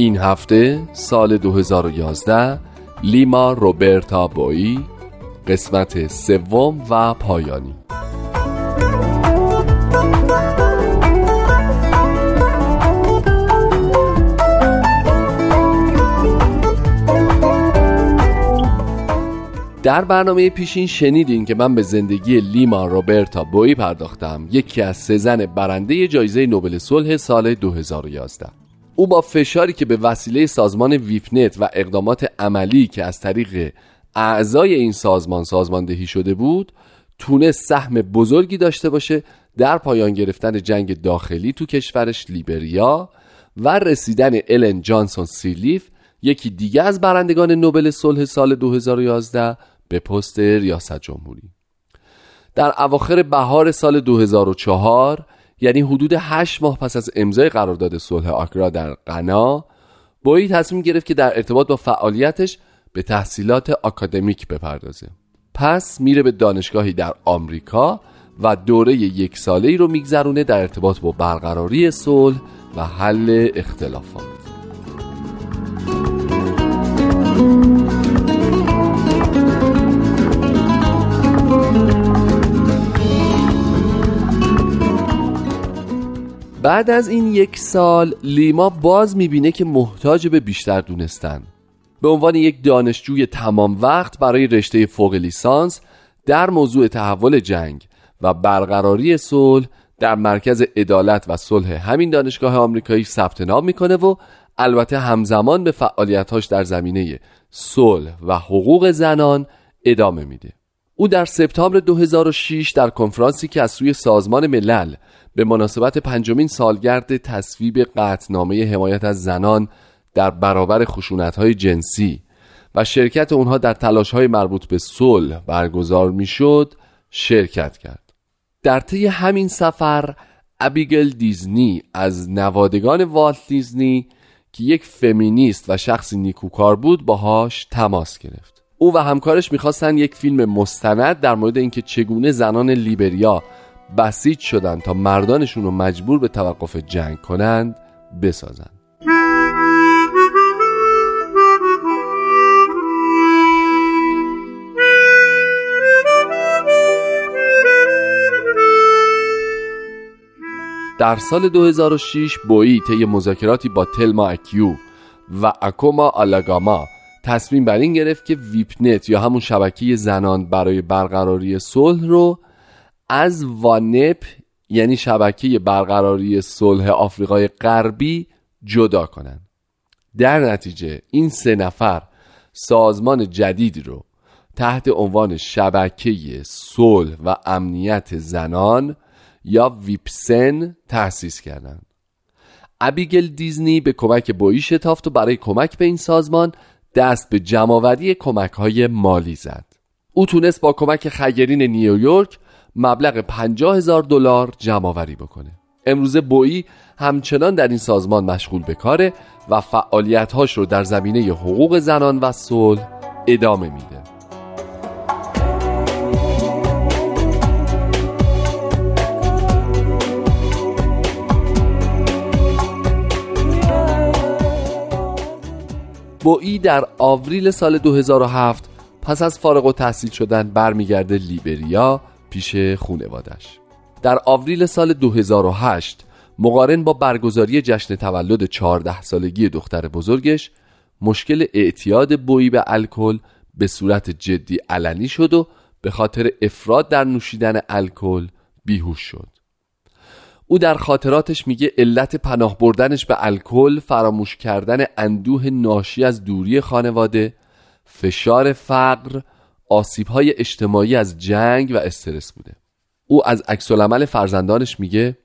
این هفته سال 2011 لیما روبرتا بویی قسمت سوم و پایانی. در برنامه پیشین شنیدین که من به زندگی لیما روبرتا بویی پرداختم یکی از سه زن برنده جایزه نوبل صلح سال 2011 او با فشاری که به وسیله سازمان ویپنت و اقدامات عملی که از طریق اعضای این سازمان سازماندهی شده بود تونست سهم بزرگی داشته باشه در پایان گرفتن جنگ داخلی تو کشورش لیبریا و رسیدن الن جانسون سیرلیف یکی دیگه از برندگان نوبل صلح سال 2011 به پست ریاست جمهوری. در اواخر بهار سال 2004 یعنی حدود 8 ماه پس از امضای قرارداد صلح آکرا در غنا بویی تصمیم گرفت که در ارتباط با فعالیتش به تحصیلات آکادمیک بپردازه. پس میره به دانشگاهی در آمریکا و دوره یک ساله ای رو میگذرونه در ارتباط با برقراری صلح و حل اختلافات. بعد از این یک سال لیما باز می‌بینه که محتاج به بیشتر دونستن. به عنوان یک دانشجوی تمام وقت برای رشته فوق لیسانس در موضوع تحول جنگ و برقراری صلح در مرکز عدالت و صلح همین دانشگاه آمریکایی ثبت نام می‌کنه و البته همزمان به فعالیتاش در زمینه صلح و حقوق زنان ادامه میده. او در سپتامبر 2006 در کنفرانسی که از سوی سازمان ملل به مناسبت پنجمین سالگرد تصویب قطنامه حمایت از زنان در برابر های جنسی و شرکت اونها در های مربوط به صلح برگزار می‌شد شرکت کرد. در طی همین سفر ابیگل دیزنی از نوادگان والت دیزنی که یک فمینیست و شخصی نیکوکار بود باهاش تماس گرفت. او و همکارش می‌خواستن یک فیلم مستند در مورد اینکه چگونه زنان لیبریا بسیج شدن تا مردانشون رو مجبور به توقف جنگ کنند بسازند. در سال 2006 بویی طی مذاکراتی با تلما اکیو و اکوما آلاگاما تصمیم بر این گرفت که ویپنت یا همون شبکه زنان برای برقراری صلح رو از وانپ یعنی شبکه برقراری صلح آفریقای غربی جدا کنند. در نتیجه این سه نفر سازمان جدید رو تحت عنوان شبکه صلح و امنیت زنان یا ویپسن تأسیس کردند. ابیگل دیزنی به کمک بویی شتافت و برای کمک به این سازمان دست به جمعآوری کمک های مالی زد. او تونست با کمک خیرین نیویورک مبلغ 50 هزار دلار جمع آوری بکنه. امروزه بویی همچنان در این سازمان مشغول به کاره و فعالیتهاش رو در زمینه حقوق زنان و صلح ادامه میده. بویی در آوریل سال 2007 پس از فارغ و تحصیل شدن برمیگرده لیبریا پیش خونوادش. در آوریل سال 2008 مقارن با برگزاری جشن تولد 14 سالگی دختر بزرگش مشکل اعتیاد بویی به الکل به صورت جدی علنی شد و به خاطر افراد در نوشیدن الکل بیهوش شد. او در خاطراتش میگه علت پناه بردنش به الکل فراموش کردن اندوه ناشی از دوری خانواده فشار فقر های اجتماعی از جنگ و استرس بوده. او از عکس فرزندانش میگه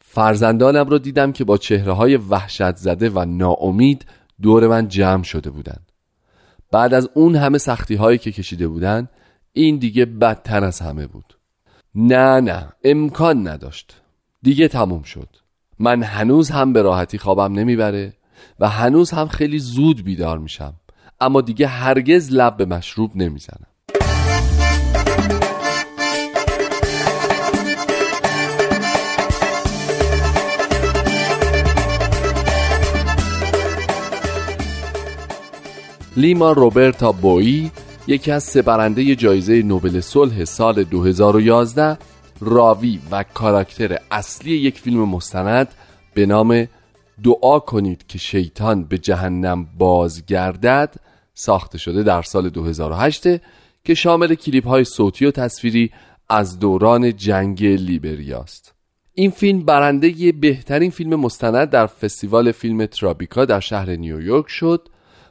فرزندانم رو دیدم که با چهره های وحشت زده و ناامید دور من جمع شده بودند. بعد از اون همه سختی هایی که کشیده بودن این دیگه بدتر از همه بود. نه نه امکان نداشت. دیگه تموم شد. من هنوز هم به راحتی خوابم نمی‌بره و هنوز هم خیلی زود بیدار میشم. اما دیگه هرگز لب به مشروب نمی‌زنم. لیما روبرتا بویی یکی از سه برنده جایزه نوبل صلح سال 2011 راوی و کاراکتر اصلی یک فیلم مستند به نام دعا کنید که شیطان به جهنم بازگردد ساخته شده در سال 2008 که شامل کلیپ های صوتی و تصویری از دوران جنگ لیبریاست. این فیلم برنده بهترین فیلم مستند در فستیوال فیلم ترابیکا در شهر نیویورک شد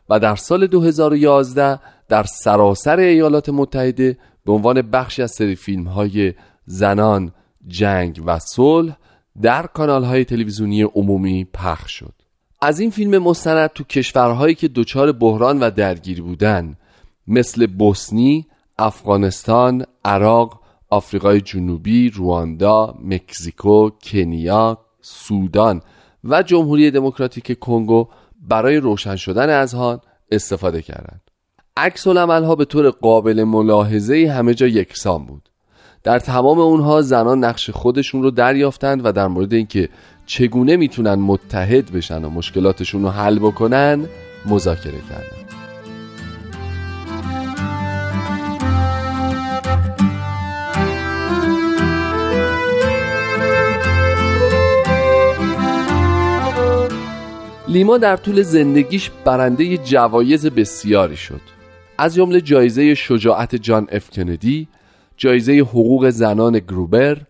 و در سال 2011 در سراسر ایالات متحده به عنوان بخشی از سری فیلم های زنان، جنگ و صلح در کانال های تلویزیونی عمومی پخش شد از این فیلم مستند تو کشورهایی که دچار بحران و درگیری بودن مثل بوسنی، افغانستان، عراق، آفریقای جنوبی، رواندا، مکزیکو، کنیا، سودان و جمهوری دموکراتیک کنگو برای روشن شدن اذهان استفاده کردند. عکس ها به طور قابل ملاحظه همه جا یکسان بود. در تمام اونها زنان نقش خودشون رو دریافتند و در مورد اینکه چگونه می‌تونن متحد بشن و مشکلاتشون رو حل بکنن مذاکره کردن. لیما در طول زندگیش برنده جوایز بسیاری شد. از جمله جایزه شجاعت جان اف کندی جایزه حقوق زنان گروبر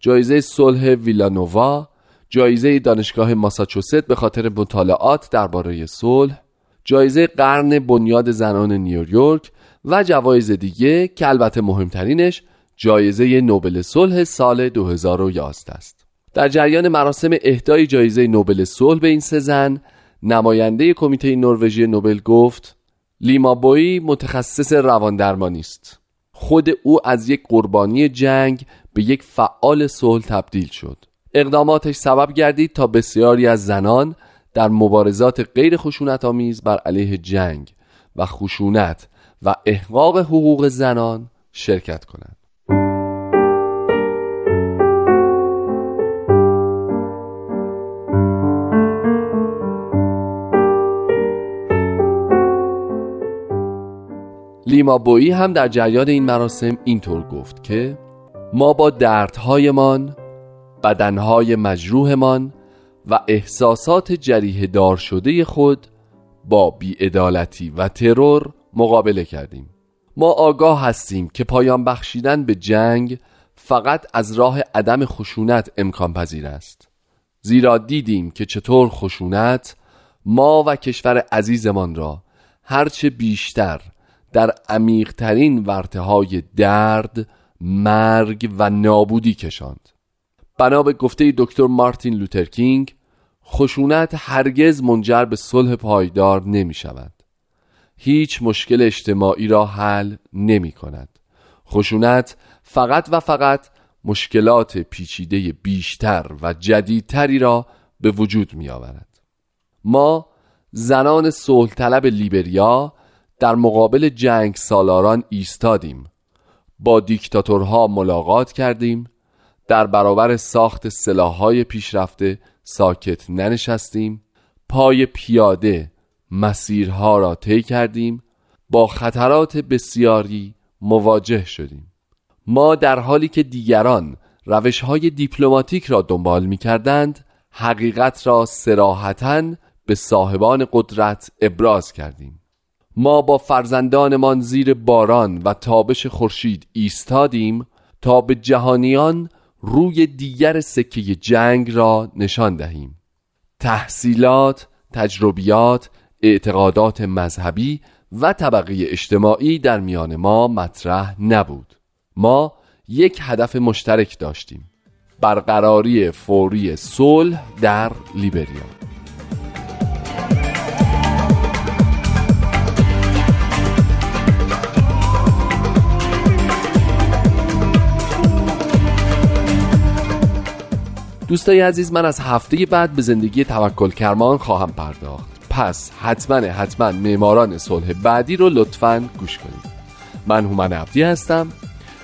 جایزه صلح ویلانووا جایزه دانشگاه ماساچوست به خاطر مطالعات درباره صلح جایزه قرن بنیاد زنان نیویورک و جوایز دیگه که البته مهمترینش جایزه نوبل صلح سال 2011 است. در جریان مراسم اهدای جایزه نوبل صلح به این سه زن نماینده کمیته نروژی نوبل گفت لیما بوی متخصص رواندرمانی است. خود او از یک قربانی جنگ به یک فعال صلح تبدیل شد. اقداماتش سبب گردید تا بسیاری از زنان در مبارزات غیر خشونت آمیز بر علیه جنگ و خشونت و احقاق حقوق زنان شرکت کنند. لیما بویی هم در جریان این مراسم اینطور گفت که ما با دردهایمان بدنهای مجروحمان و احساسات جریه دار شده خود با بیعدالتی و ترور مقابله کردیم. ما آگاه هستیم که پایان بخشیدن به جنگ فقط از راه عدم خشونت امکان پذیر است. زیرا دیدیم که چطور خشونت ما و کشور عزیزمان را هرچه بیشتر در عمیقترین ورته های درد، مرگ و نابودی کشاند. بنا به گفته دکتر مارتین لوترکینگ خشونت هرگز منجر به صلح پایدار نمی شود هیچ مشکل اجتماعی را حل نمی کند خشونت فقط و فقط مشکلات پیچیده بیشتر و جدیدتری را به وجود می آورد ما زنان صلح طلب لیبریا در مقابل جنگ سالاران ایستادیم. با دیکتاتورها ملاقات کردیم. در برابر ساخت سلاحهای پیشرفته ساکت ننشستیم. پای پیاده مسیرها را طی کردیم. با خطرات بسیاری مواجه شدیم. ما در حالی که دیگران روش های دیپلماتیک را دنبال می کردند حقیقت را سراحتا به صاحبان قدرت ابراز کردیم. ما با فرزندانمان زیر باران و تابش خورشید ایستادیم تا به جهانیان روی دیگر سکه جنگ را نشان دهیم. تحصیلات، تجربیات، اعتقادات مذهبی و طبقه اجتماعی در میان ما مطرح نبود. ما یک هدف مشترک داشتیم برقراری فوری صلح در لیبریا. دوستای عزیز من از هفته بعد به زندگی توکل کرمان خواهم پرداخت. پس حتما حتما معماران صلح بعدی رو لطفا گوش کنید. من هومن عبدی هستم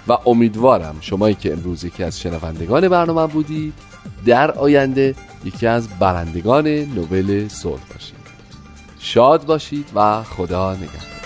و امیدوارم شمایی که امروز یکی از شنوندگان برنامه بودید در آینده یکی از برندگان نوبل صلح باشید. شاد باشید و خدا نگهدار.